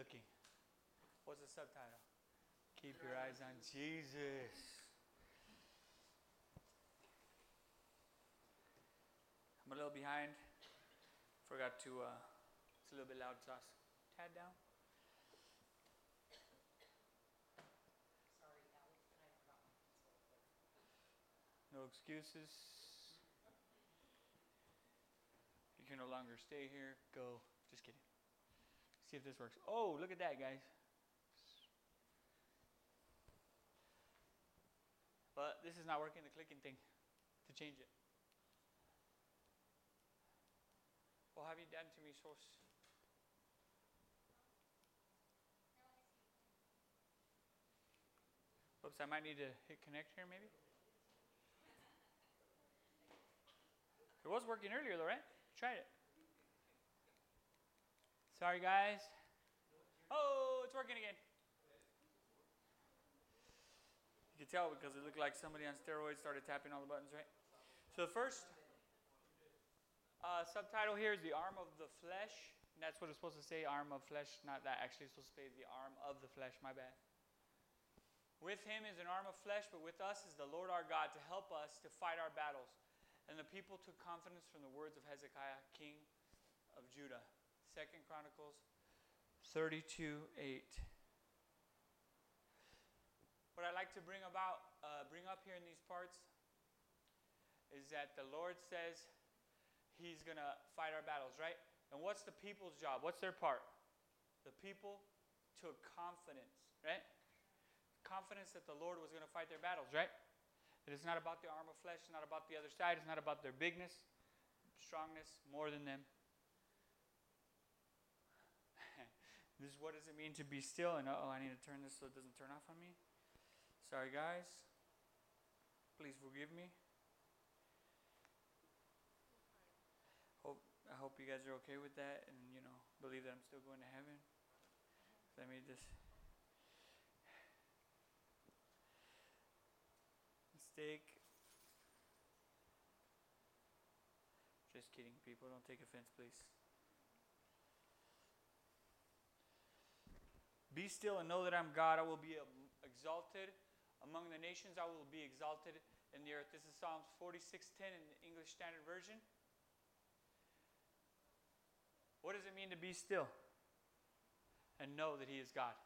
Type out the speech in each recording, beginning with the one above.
looking. What's the subtitle? Keep your eyes on Jesus. I'm a little behind. Forgot to, uh, it's a little bit loud sauce. Tad down. Sorry, Alex, and I forgot my pencil. No excuses. You can no longer stay here. Go. Just kidding. See if this works. Oh, look at that, guys. But this is not working, the clicking thing, to change it. What have you done to me, Sauce? Oops, I might need to hit connect here, maybe. It was working earlier, though, right? Tried it. Sorry, guys. Oh, it's working again. You can tell because it looked like somebody on steroids started tapping all the buttons, right? So the first uh, subtitle here is the arm of the flesh. And that's what it's supposed to say, arm of flesh. Not that actually, it's supposed to say the arm of the flesh. My bad. With him is an arm of flesh, but with us is the Lord our God to help us to fight our battles. And the people took confidence from the words of Hezekiah, king of Judah. Second Chronicles 32 8. What I'd like to bring about, uh, bring up here in these parts, is that the Lord says He's going to fight our battles, right? And what's the people's job? What's their part? The people took confidence, right? Confidence that the Lord was going to fight their battles, right? It is not about the arm of flesh, it's not about the other side, it's not about their bigness, strongness, more than them. This is what does it mean to be still? And oh, I need to turn this so it doesn't turn off on me. Sorry, guys. Please forgive me. Hope I hope you guys are okay with that, and you know believe that I'm still going to heaven. I made this mistake. Just kidding, people. Don't take offense, please. Be still and know that I'm God. I will be exalted among the nations. I will be exalted in the earth. This is Psalms 46:10 in the English Standard Version. What does it mean to be still and know that He is God?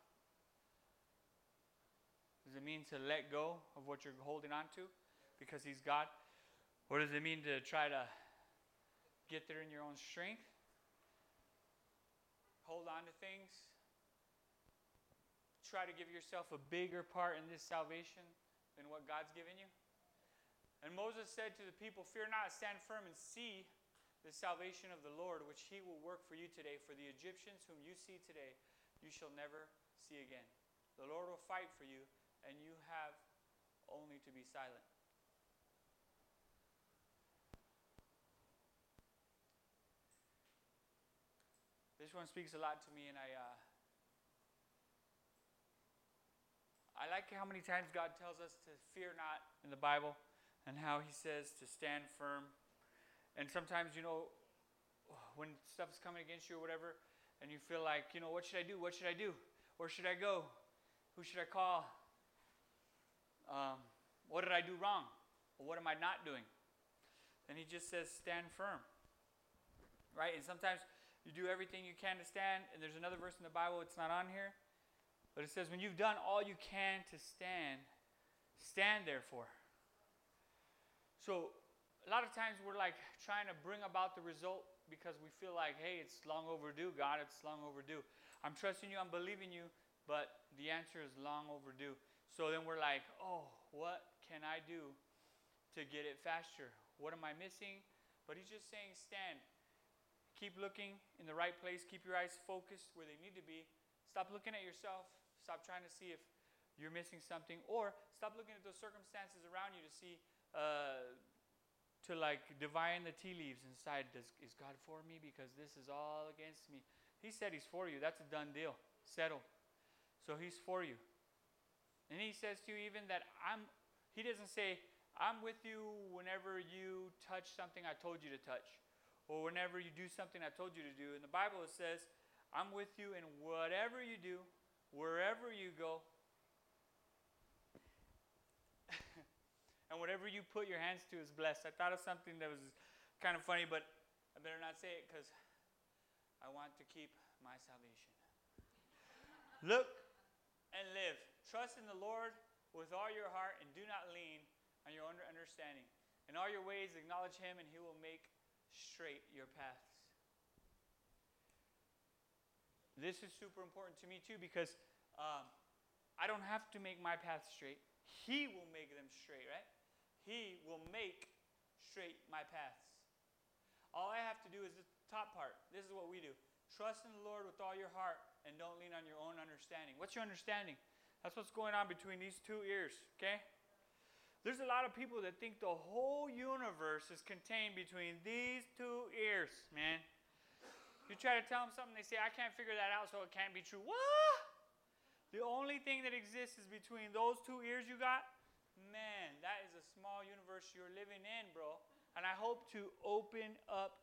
Does it mean to let go of what you're holding on to because He's God? Or does it mean to try to get there in your own strength? Hold on to things? Try to give yourself a bigger part in this salvation than what God's given you? And Moses said to the people, Fear not, stand firm and see the salvation of the Lord, which he will work for you today. For the Egyptians whom you see today, you shall never see again. The Lord will fight for you, and you have only to be silent. This one speaks a lot to me, and I, uh, I like how many times God tells us to fear not in the Bible, and how He says to stand firm. And sometimes, you know, when stuff is coming against you or whatever, and you feel like, you know, what should I do? What should I do? Where should I go? Who should I call? Um, what did I do wrong? Or what am I not doing? And he just says, stand firm. Right? And sometimes you do everything you can to stand. And there's another verse in the Bible, it's not on here. But it says, when you've done all you can to stand, stand therefore. So a lot of times we're like trying to bring about the result because we feel like, hey, it's long overdue, God, it's long overdue. I'm trusting you, I'm believing you, but the answer is long overdue. So then we're like, oh, what can I do to get it faster? What am I missing? But he's just saying, stand. Keep looking in the right place. Keep your eyes focused where they need to be. Stop looking at yourself. Stop trying to see if you're missing something. Or stop looking at those circumstances around you to see, uh, to like divine the tea leaves inside. Does, is God for me? Because this is all against me. He said he's for you. That's a done deal. Settled. So he's for you. And he says to you even that I'm, he doesn't say, I'm with you whenever you touch something I told you to touch, or whenever you do something I told you to do. In the Bible, it says, I'm with you in whatever you do, wherever you go. and whatever you put your hands to is blessed. I thought of something that was kind of funny, but I better not say it because I want to keep my salvation. Look and live. Trust in the Lord with all your heart and do not lean on your own understanding. In all your ways, acknowledge Him, and He will make straight your paths. This is super important to me too because um, I don't have to make my path straight. He will make them straight, right? He will make straight my paths. All I have to do is the top part. This is what we do. Trust in the Lord with all your heart and don't lean on your own understanding. What's your understanding? That's what's going on between these two ears, okay? There's a lot of people that think the whole universe is contained between these two ears, man. You try to tell them something, they say, I can't figure that out, so it can't be true. What? The only thing that exists is between those two ears you got? Man, that is a small universe you're living in, bro. And I hope to open up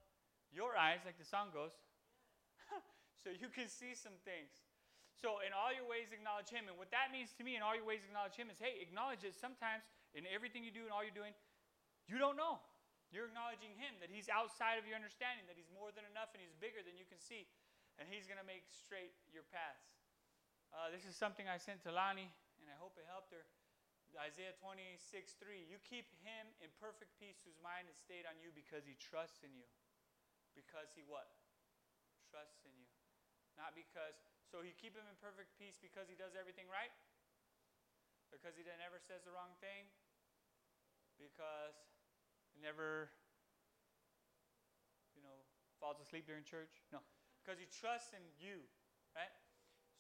your eyes, like the song goes, so you can see some things. So, in all your ways, acknowledge Him. And what that means to me, in all your ways, acknowledge Him, is hey, acknowledge that sometimes in everything you do and all you're doing, you don't know. You're acknowledging Him, that He's outside of your understanding, that He's more than enough and He's bigger than you can see. And He's going to make straight your paths. Uh, this is something I sent to Lonnie, and I hope it helped her. Isaiah 26, 3. You keep him in perfect peace whose mind is stayed on you because he trusts in you. Because he what? Trusts in you. Not because, so you keep him in perfect peace because he does everything right? Because he never says the wrong thing? Because never, you know, falls asleep during church? No. Because he trusts in you, right?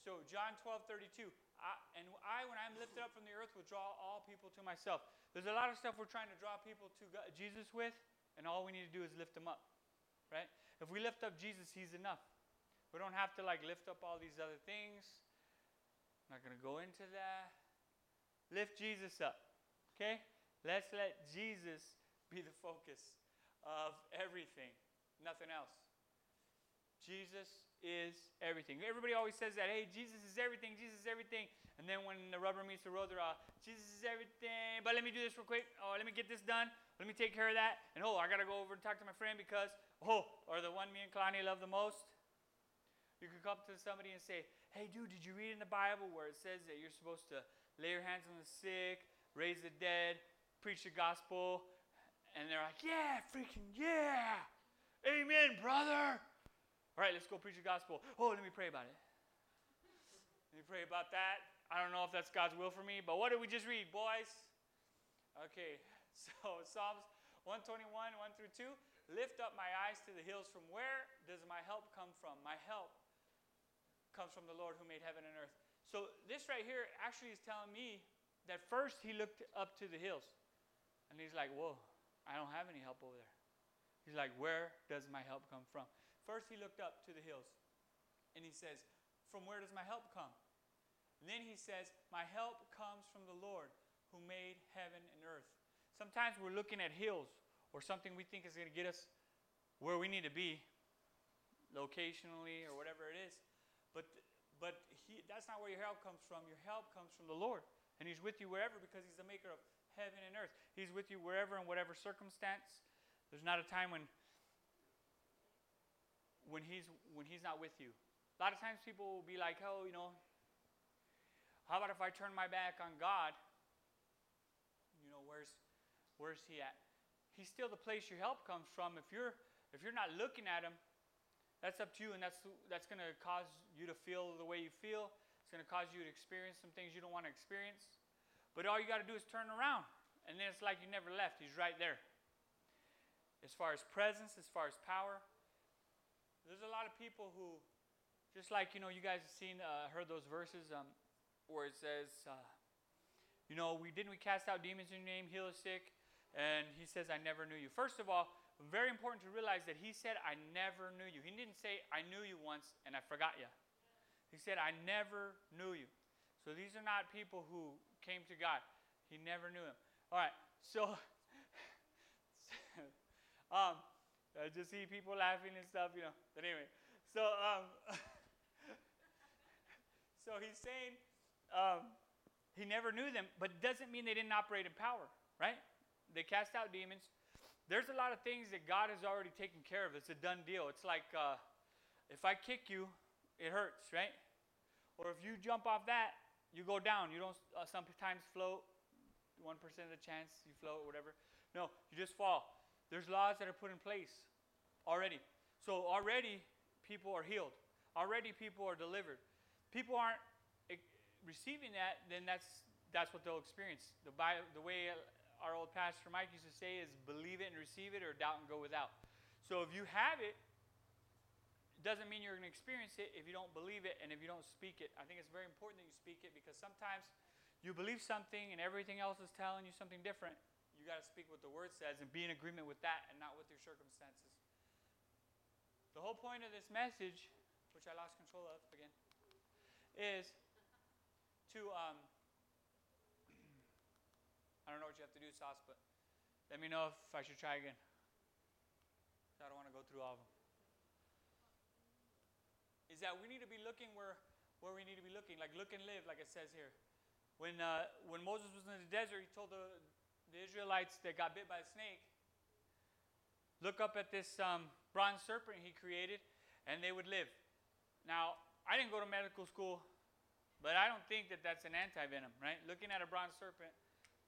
So John 12, 32. I, and I, when I'm lifted up from the earth, will draw all people to myself. There's a lot of stuff we're trying to draw people to God, Jesus with, and all we need to do is lift them up, right? If we lift up Jesus, He's enough. We don't have to like lift up all these other things. I'm not going to go into that. Lift Jesus up, okay? Let's let Jesus be the focus of everything, nothing else. Jesus is everything. Everybody always says that, hey, Jesus is everything, Jesus is everything. And then when the rubber meets the road, they're all, Jesus is everything, but let me do this real quick. Oh, let me get this done. Let me take care of that. And oh, I got to go over and talk to my friend because, oh, or the one me and Kalani love the most. You could come up to somebody and say, hey, dude, did you read in the Bible where it says that you're supposed to lay your hands on the sick, raise the dead, preach the gospel? And they're like, yeah, freaking yeah. Amen, brother. All right, let's go preach the gospel. Oh, let me pray about it. Let me pray about that. I don't know if that's God's will for me, but what did we just read, boys? Okay, so Psalms 121, 1 through 2. Lift up my eyes to the hills. From where does my help come from? My help comes from the Lord who made heaven and earth. So this right here actually is telling me that first he looked up to the hills. And he's like, whoa, I don't have any help over there. He's like, where does my help come from? First, he looked up to the hills and he says, From where does my help come? And then he says, My help comes from the Lord who made heaven and earth. Sometimes we're looking at hills or something we think is going to get us where we need to be, locationally or whatever it is. But, but he, that's not where your help comes from. Your help comes from the Lord. And He's with you wherever because He's the maker of heaven and earth. He's with you wherever and whatever circumstance. There's not a time when when he's when he's not with you. A lot of times people will be like, "Oh, you know, how about if I turn my back on God? You know, where's where's he at? He's still the place your help comes from. If you're if you're not looking at him, that's up to you, and that's that's going to cause you to feel the way you feel. It's going to cause you to experience some things you don't want to experience. But all you got to do is turn around, and then it's like you never left. He's right there. As far as presence, as far as power, there's a lot of people who, just like, you know, you guys have seen, uh, heard those verses um, where it says, uh, you know, we didn't we cast out demons in your name, heal the sick, and he says, I never knew you. First of all, very important to realize that he said, I never knew you. He didn't say, I knew you once and I forgot you. He said, I never knew you. So these are not people who came to God. He never knew him. All right, so um, I just see people laughing and stuff, you know. But anyway, so um, so he's saying um, he never knew them, but doesn't mean they didn't operate in power, right? They cast out demons. There's a lot of things that God has already taken care of. It's a done deal. It's like uh, if I kick you, it hurts, right? Or if you jump off that, you go down. You don't uh, sometimes float. One percent of the chance you float, whatever. No, you just fall. There's laws that are put in place already. So already people are healed. Already people are delivered. People aren't eh, receiving that, then that's that's what they'll experience. The the way our old pastor Mike used to say is believe it and receive it or doubt and go without. So if you have it doesn't mean you're going to experience it if you don't believe it and if you don't speak it. I think it's very important that you speak it because sometimes you believe something and everything else is telling you something different. You got to speak what the word says and be in agreement with that and not with your circumstances. The whole point of this message, which I lost control of again, is to um, I don't know what you have to do, Sauce, but let me know if I should try again. I don't want to go through all of them. That we need to be looking where, where we need to be looking, like look and live, like it says here. When, uh, when Moses was in the desert, he told the, the Israelites that got bit by a snake, look up at this um, bronze serpent he created, and they would live. Now, I didn't go to medical school, but I don't think that that's an anti-venom, right? Looking at a bronze serpent,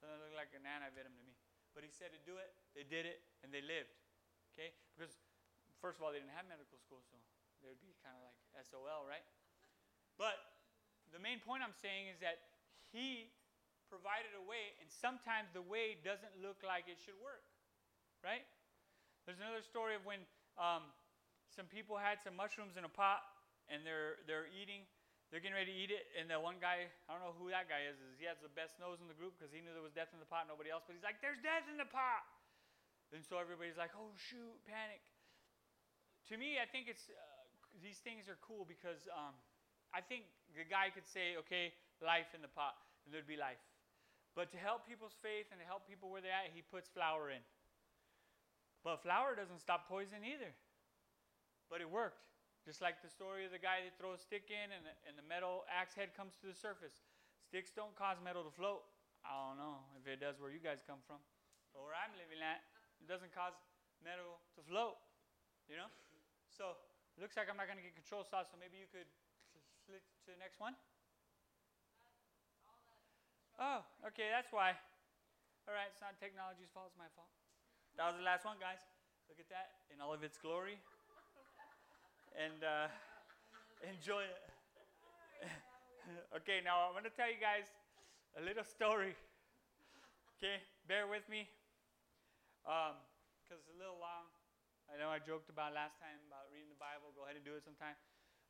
doesn't look like an anti-venom to me. But he said to do it, they did it, and they lived. Okay? Because, first of all, they didn't have medical school, so would be kind of like SOL, right? But the main point I'm saying is that he provided a way, and sometimes the way doesn't look like it should work, right? There's another story of when um, some people had some mushrooms in a pot, and they're they're eating, they're getting ready to eat it, and the one guy, I don't know who that guy is, is he has the best nose in the group because he knew there was death in the pot, nobody else, but he's like, there's death in the pot. And so everybody's like, oh shoot, panic. To me, I think it's, uh, these things are cool because um, I think the guy could say, okay, life in the pot, and there'd be life. But to help people's faith and to help people where they're at, he puts flour in. But flour doesn't stop poison either. But it worked. Just like the story of the guy that throws a stick in and the, and the metal axe head comes to the surface. Sticks don't cause metal to float. I don't know if it does where you guys come from. But where I'm living at, it doesn't cause metal to float. You know? So, it looks like I'm not going to get control sauce, so maybe you could flick to the next one. Oh, okay, that's why. All right, it's not technology's fault, it's my fault. That was the last one, guys. Look at that in all of its glory and uh, enjoy it. okay, now I'm going to tell you guys a little story. Okay, bear with me because um, it's a little long. I know I joked about last time about reading the Bible. Go ahead and do it sometime.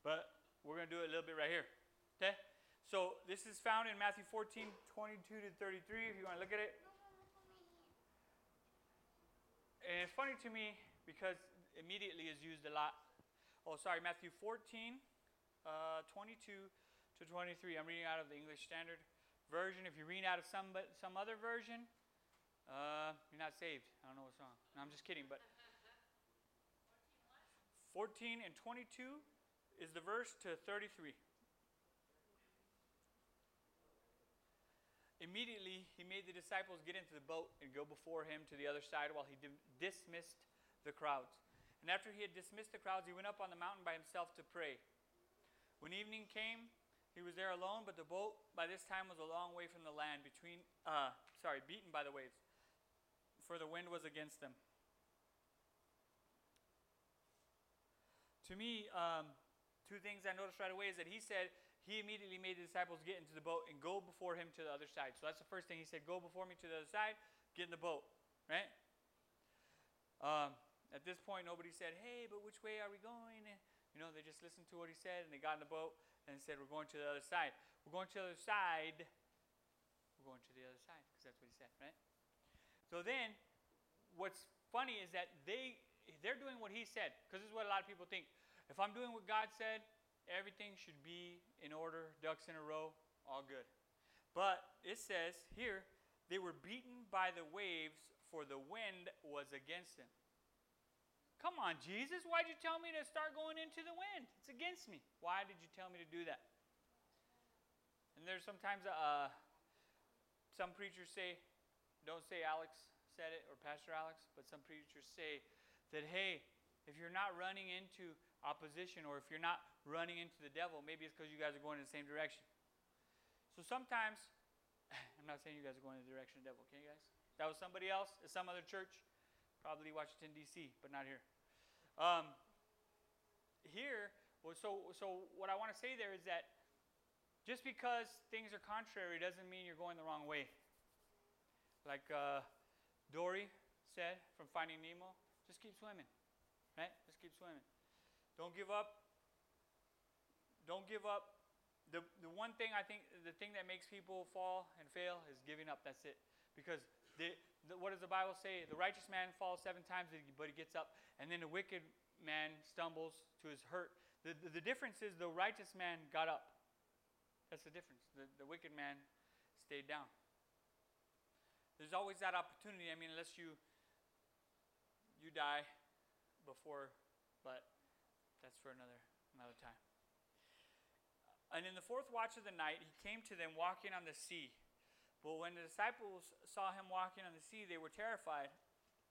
But we're going to do it a little bit right here. Okay? So this is found in Matthew 14, 22 to 33, if you want to look at it. And it's funny to me because immediately is used a lot oh, sorry, Matthew 14, uh, 22 to 23. I'm reading out of the English Standard Version. If you read out of some, some other version, uh, you're not saved. I don't know what's wrong. No, I'm just kidding, but 14 and 22 is the verse to 33. Immediately, he made the disciples get into the boat and go before him to the other side while he dismissed the crowds. And after he had dismissed the crowds, he went up on the mountain by himself to pray. When evening came, he was there alone, but the boat by this time was a long way from the land, between, uh, sorry, beaten by the waves, for the wind was against them. To me, um, two things I noticed right away is that he said he immediately made the disciples get into the boat and go before him to the other side. So that's the first thing he said: "Go before me to the other side, get in the boat." Right? Um, at this point, nobody said, hey, but which way are we going? You know, they just listened to what he said and they got in the boat and said, we're going to the other side. We're going to the other side. We're going to the other side because that's what he said, right? So then, what's funny is that they they're doing what he said because this is what a lot of people think. If I'm doing what God said, everything should be in order, ducks in a row, all good. But it says here, they were beaten by the waves, for the wind was against them. Come on, Jesus, why'd you tell me to start going into the wind? It's against me. Why did you tell me to do that? And there's sometimes uh, some preachers say, don't say Alex said it or Pastor Alex, but some preachers say that, hey, if you're not running into opposition or if you're not running into the devil, maybe it's because you guys are going in the same direction. So sometimes, I'm not saying you guys are going in the direction of the devil, okay, you guys? That was somebody else at some other church, probably Washington, D.C., but not here. Um, here, so, so what I want to say there is that just because things are contrary doesn't mean you're going the wrong way. Like uh, Dory said from Finding Nemo, just keep swimming, right? Just keep swimming. Don't give up. Don't give up. The, the one thing I think, the thing that makes people fall and fail is giving up. That's it. Because the, the, what does the Bible say? The righteous man falls seven times, but he gets up. And then the wicked man stumbles to his hurt. The, the, the difference is the righteous man got up. That's the difference. The, the wicked man stayed down. There's always that opportunity. I mean, unless you you die before, but that's for another another time. And in the fourth watch of the night, he came to them walking on the sea. But when the disciples saw him walking on the sea, they were terrified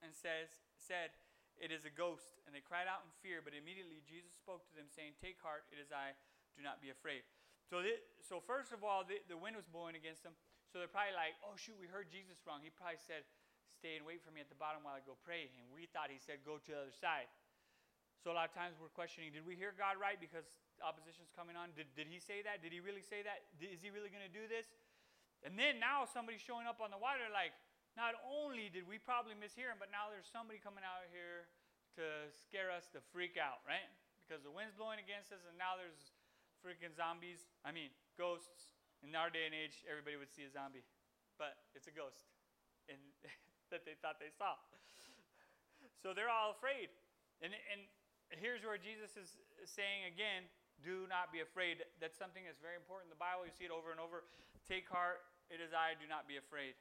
and says, said, It is a ghost. And they cried out in fear. But immediately Jesus spoke to them, saying, Take heart, it is I, do not be afraid. So, so first of all, the, the wind was blowing against them. So they're probably like, oh, shoot, we heard Jesus wrong. He probably said, stay and wait for me at the bottom while I go pray. And we thought he said, go to the other side. So a lot of times we're questioning, did we hear God right because opposition's coming on? Did, did he say that? Did he really say that? Is he really going to do this? And then now somebody's showing up on the water like, not only did we probably mishear him, but now there's somebody coming out here to scare us to freak out, right? Because the wind's blowing against us, and now there's freaking zombies. I mean, ghosts in our day and age, everybody would see a zombie, but it's a ghost and that they thought they saw. So they're all afraid. And, and here's where Jesus is saying again, do not be afraid. That's something that's very important in the Bible. You see it over and over. Take heart, it is I, do not be afraid.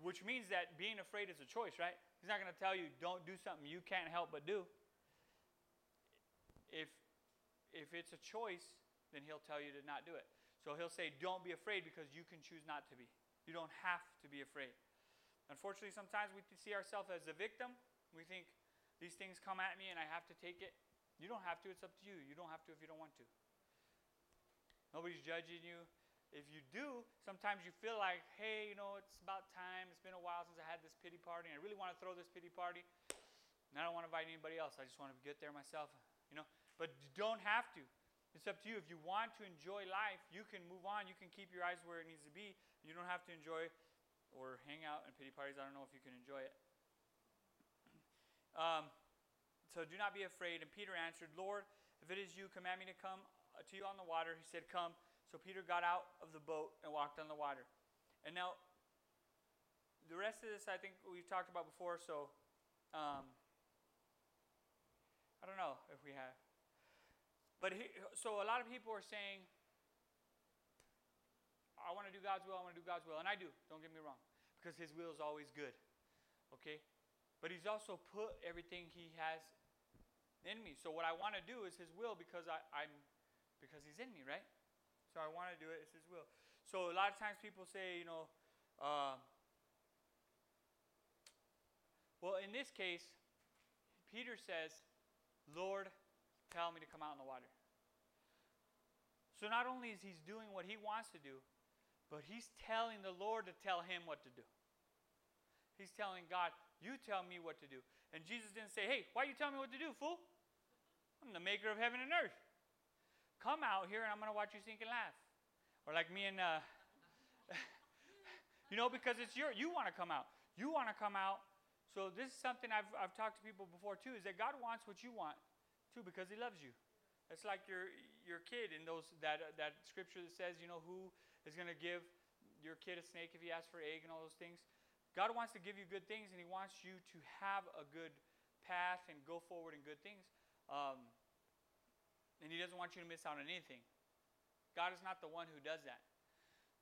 Which means that being afraid is a choice, right? He's not going to tell you, don't do something you can't help but do. If, if it's a choice, then he'll tell you to not do it. So he'll say, Don't be afraid because you can choose not to be. You don't have to be afraid. Unfortunately, sometimes we see ourselves as a victim. We think, These things come at me and I have to take it. You don't have to, it's up to you. You don't have to if you don't want to. Nobody's judging you. If you do, sometimes you feel like, hey, you know, it's about time. It's been a while since I had this pity party. And I really want to throw this pity party. And I don't want to invite anybody else. I just want to get there myself, you know. But you don't have to. It's up to you. If you want to enjoy life, you can move on. You can keep your eyes where it needs to be. You don't have to enjoy or hang out in pity parties. I don't know if you can enjoy it. Um, so do not be afraid. And Peter answered, Lord, if it is you, command me to come to you on the water. He said, Come. So Peter got out of the boat and walked on the water. And now, the rest of this I think we've talked about before, so um, I don't know if we have. But he, so a lot of people are saying, I want to do God's will, I want to do God's will. And I do, don't get me wrong, because His will is always good. Okay? But He's also put everything He has in me. So what I want to do is His will because I, I'm because He's in me, right? So I want to do it, it's His will. So a lot of times people say, you know, uh, well, in this case, Peter says, Lord, tell me to come out in the water. So not only is he doing what he wants to do, but he's telling the Lord to tell him what to do. He's telling God, You tell me what to do. And Jesus didn't say, Hey, why are you tell me what to do, fool? I'm the maker of heaven and earth. Come out here and I'm going to watch you sink and laugh. Or like me and, uh, you know, because it's your, you want to come out. You want to come out. So this is something I've, I've talked to people before too, is that God wants what you want too because he loves you. It's like your your kid in those that that scripture that says, you know, who is going to give your kid a snake if he asks for egg and all those things. God wants to give you good things, and He wants you to have a good path and go forward in good things. Um, and He doesn't want you to miss out on anything. God is not the one who does that.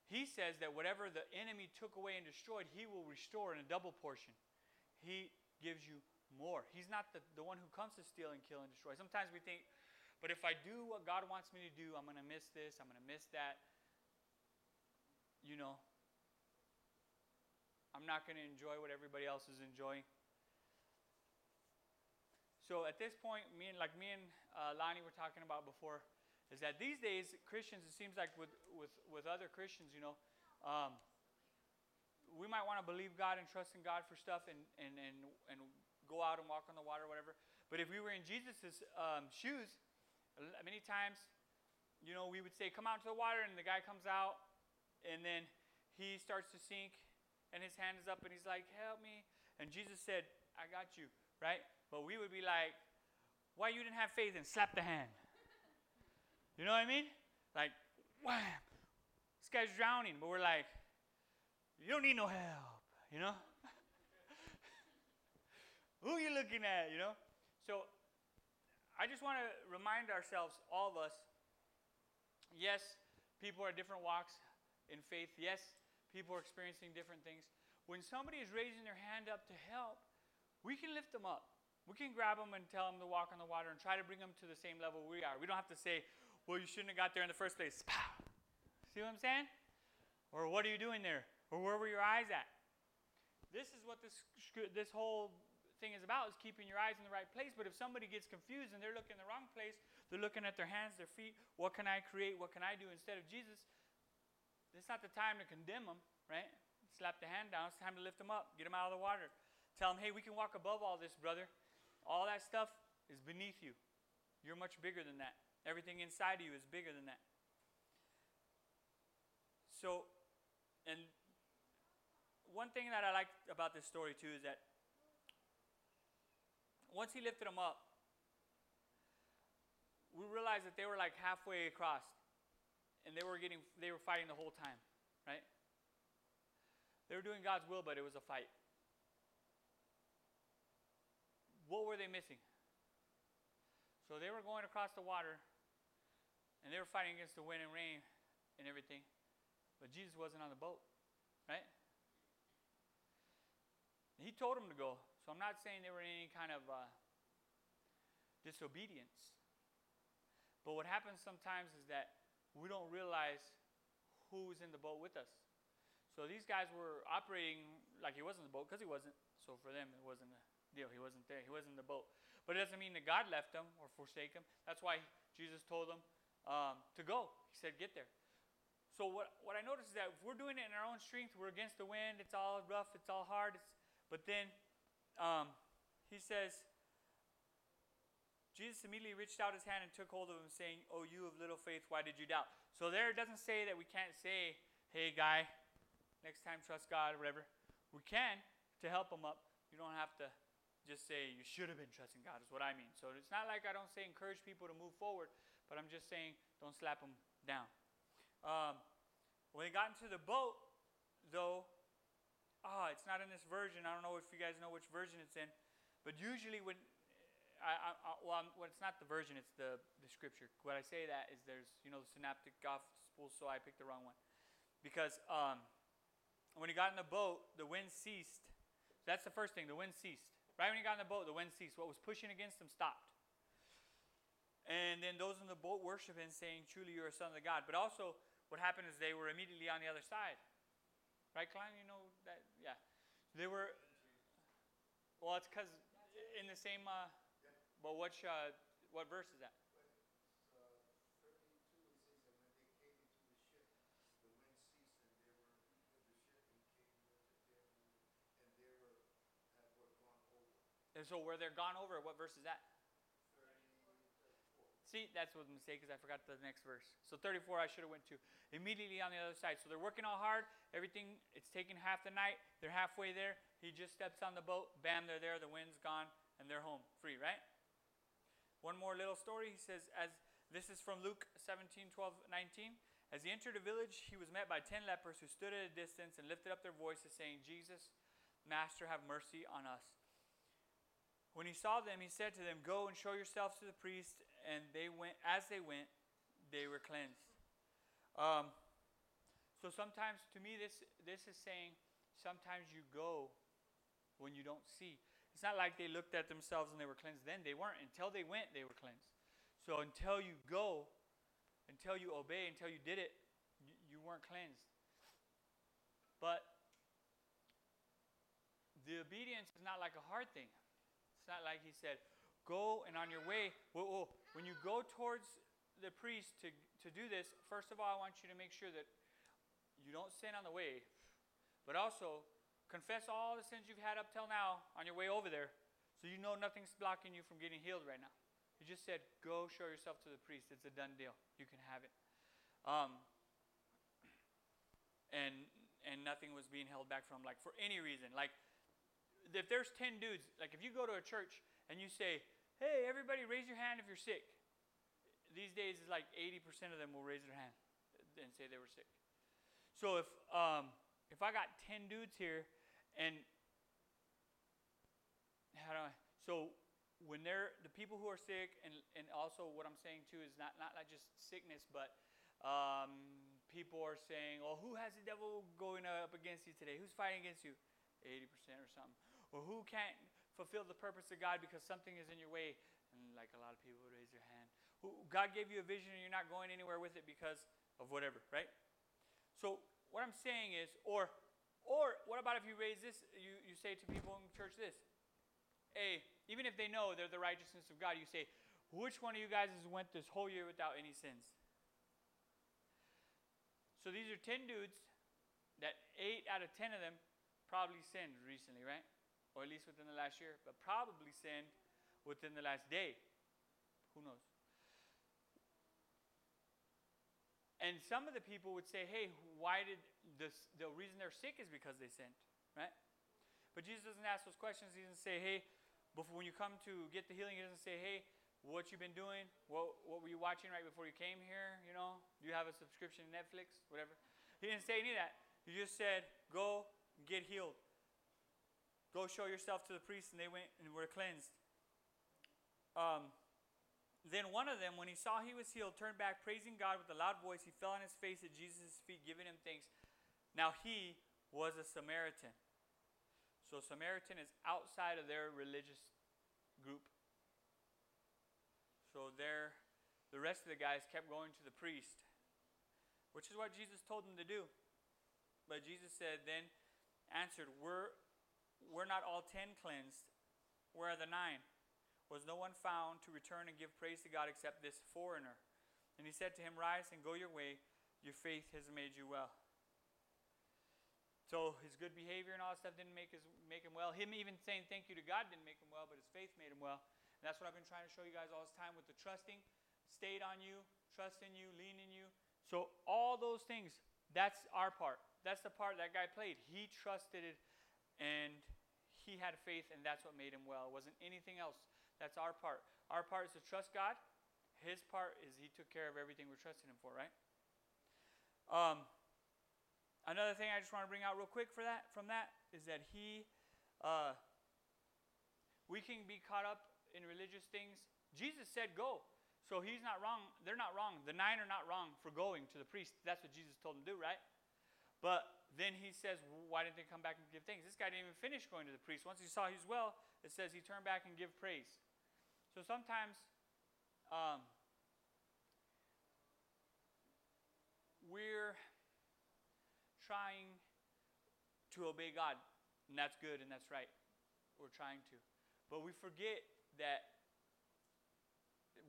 He says that whatever the enemy took away and destroyed, He will restore in a double portion. He gives you more. He's not the, the one who comes to steal and kill and destroy. Sometimes we think, but if I do what God wants me to do, I'm going to miss this, I'm going to miss that. You know, I'm not going to enjoy what everybody else is enjoying. So at this point, me and like me and uh, Lonnie were talking about before, is that these days Christians, it seems like with with with other Christians, you know, um, we might want to believe God and trust in God for stuff and and and and go out and walk on the water or whatever. But if we were in Jesus' um, shoes, many times, you know, we would say, "Come out to the water," and the guy comes out, and then he starts to sink, and his hand is up, and he's like, "Help me!" And Jesus said, "I got you." Right? But we would be like, why you didn't have faith and slap the hand? You know what I mean? Like, wham, this guy's drowning, but we're like, you don't need no help, you know? Who are you looking at, you know? So I just want to remind ourselves, all of us, yes, people are different walks in faith. Yes, people are experiencing different things. When somebody is raising their hand up to help, we can lift them up. We can grab them and tell them to walk on the water and try to bring them to the same level we are. We don't have to say, well, you shouldn't have got there in the first place. See what I'm saying? Or what are you doing there? Or where were your eyes at? This is what this, this whole thing is about, is keeping your eyes in the right place. But if somebody gets confused and they're looking in the wrong place, they're looking at their hands, their feet, what can I create? What can I do instead of Jesus? It's not the time to condemn them, right? Slap the hand down. It's time to lift them up, get them out of the water. Tell them, hey, we can walk above all this, brother. All that stuff is beneath you. You're much bigger than that. Everything inside of you is bigger than that. So, and one thing that I like about this story too is that once he lifted them up, we realized that they were like halfway across and they were getting they were fighting the whole time, right? They were doing God's will, but it was a fight. what were they missing? So they were going across the water and they were fighting against the wind and rain and everything, but Jesus wasn't on the boat, right? He told them to go. So I'm not saying they were in any kind of uh, disobedience. But what happens sometimes is that we don't realize who's in the boat with us. So these guys were operating like he wasn't the boat because he wasn't. So for them, it wasn't a deal. He wasn't there. He wasn't in the boat. But it doesn't mean that God left them or forsake them. That's why Jesus told them um, to go. He said, get there. So what, what I notice is that if we're doing it in our own strength, we're against the wind, it's all rough, it's all hard. It's, but then um, he says, Jesus immediately reached out his hand and took hold of him, saying, Oh, you of little faith, why did you doubt? So there it doesn't say that we can't say, Hey, guy, next time trust God, or whatever. We can to help him up. You don't have to just say you should have been trusting God, is what I mean. So it's not like I don't say encourage people to move forward, but I'm just saying don't slap them down. Um, when they got into the boat, though, ah, oh, it's not in this version. I don't know if you guys know which version it's in, but usually when I, I, well, I'm, well, it's not the version; it's the the scripture. When I say that is there's you know the synoptic gospel, so I picked the wrong one because um, when he got in the boat, the wind ceased. That's the first thing. The wind ceased. Right when he got in the boat, the wind ceased. What was pushing against him stopped. And then those in the boat worship him, saying, Truly you're a son of God. But also, what happened is they were immediately on the other side. Right, Klein? You know that? Yeah. They were. Well, it's because in the same. Uh, but which, uh, what verse is that? And so where they're gone over, what verse is that? See, that's what the mistake is. I forgot the next verse. So 34, I should have went to. Immediately on the other side. So they're working all hard. Everything, it's taking half the night. They're halfway there. He just steps on the boat. Bam, they're there. The wind's gone. And they're home. Free, right? One more little story. He says, as this is from Luke 17, 12, 19. As he entered a village, he was met by ten lepers who stood at a distance and lifted up their voices, saying, Jesus, Master, have mercy on us. When he saw them, he said to them, Go and show yourselves to the priest. And they went, as they went, they were cleansed. Um, so sometimes, to me, this, this is saying sometimes you go when you don't see. It's not like they looked at themselves and they were cleansed then. They weren't. Until they went, they were cleansed. So until you go, until you obey, until you did it, you, weren't cleansed. But the obedience is not like a hard thing. It's not like he said, go and on your way. Whoa, whoa. When you go towards the priest to, to do this, first of all, I want you to make sure that you don't sin on the way, but also confess all the sins you've had up till now on your way over there so you know nothing's blocking you from getting healed right now. He just said, go show yourself to the priest. It's a done deal. You can have it. Um, and and nothing was being held back from like for any reason. Like if there's 10 dudes, like if you go to a church and you say, hey, everybody raise your hand if you're sick. These days, it's like 80% of them will raise their hand and say they were sick. So if, um, if I got 10 dudes here and how do I, so when they're the people who are sick and, and also what i'm saying too is not, not, not just sickness but um, people are saying oh who has the devil going up against you today? Who's fighting against you? 80% or something. Or who can't fulfill the purpose of god because something is in your way? And like a lot of people raise their hand. God gave you a vision and you're not going anywhere with it because of whatever right? So what i'm saying is or or what about if you raise this you, you say to people in church this hey even if they know they're the righteousness of God, you say, which one of you guys has went this whole year without any sins? So these are 10 dudes that 8 out of 10 of them probably sinned recently, right? Or at least within the last year, but probably sinned within the last day. Who knows? And some of the people would say, hey, why did this, the reason they're sick is because they sinned, right? But Jesus doesn't ask those questions. He doesn't say, hey, before when you come to get the healing, he doesn't say, hey, what you've been doing, what, what were you watching right before you came here, you know? Do you have a subscription to Netflix, whatever? He didn't say any of that. He just said, go get healed. Go show yourself to the priest, and they went and were cleansed. Um, then one of them, when he saw he was healed, turned back, praising God with a loud voice. He fell on his face at Jesus' feet, giving him thanks. Now he was a Samaritan. So Samaritan is outside of their religious group. So there, the rest of the guys kept going to the priest, which is what Jesus told them to do. But Jesus said, then answered, We're, we're not all ten cleansed. Where are the nine? Was no one found to return and give praise to God except this foreigner? And he said to him, Rise and go your way. Your faith has made you well. So his good behavior and all that stuff didn't make, his, make him well. Him even saying thank you to God didn't make him well, but his faith made him well. And that's what I've been trying to show you guys all this time with the trusting, stayed on you, trust in you, lean in you. So all those things, that's our part. That's the part that guy played. He trusted it and he had faith and that's what made him well. It wasn't anything else. That's our part. Our part is to trust God. His part is he took care of everything we're trusting him for, right? Um, Another thing I just want to bring out real quick for that from that is that he, uh, we can be caught up in religious things. Jesus said go, so he's not wrong. They're not wrong. The nine are not wrong for going to the priest. That's what Jesus told them to do, right? But then he says, why didn't they come back and give thanks? This guy didn't even finish going to the priest. Once he saw he was well, it says he turned back and give praise. So sometimes um, we're trying to obey God, and that's good and that's right. We're trying to. But we forget that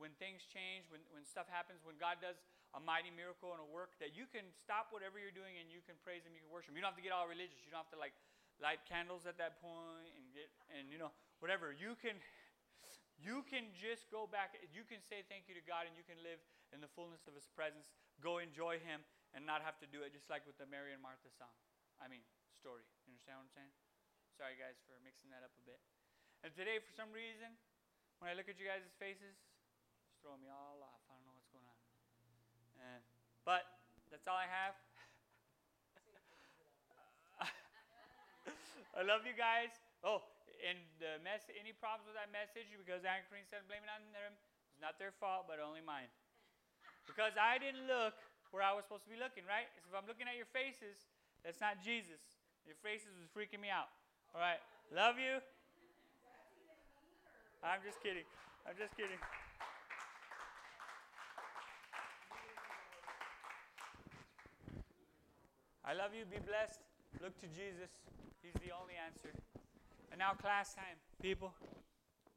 when things change, when, when stuff happens, when God does a mighty miracle and a work, that you can stop whatever you're doing and you can praise Him, you can worship Him. You don't have to get all religious. You don't have to like light candles at that point and get and you know whatever. You can you can just go back. You can say thank you to God and you can live in the fullness of His presence. Go enjoy Him and not have to do it just like with the Mary and Martha song. I mean, story. You understand what I'm saying? Sorry, guys, for mixing that up a bit. And today, for some reason, when I look at you guys' faces, it's throwing me all off. I don't know what's going on. And, but that's all I have. I love you guys. Oh, and the mess. Any problems with that message? Because Anne Green said blame it on them. It's not their fault, but only mine. Because I didn't look where I was supposed to be looking, right? So if I'm looking at your faces, that's not Jesus. Your faces was freaking me out. All right. Love you. I'm just kidding. I'm just kidding. I love you. Be blessed. Look to Jesus. He's the only answer. And now, class time, people.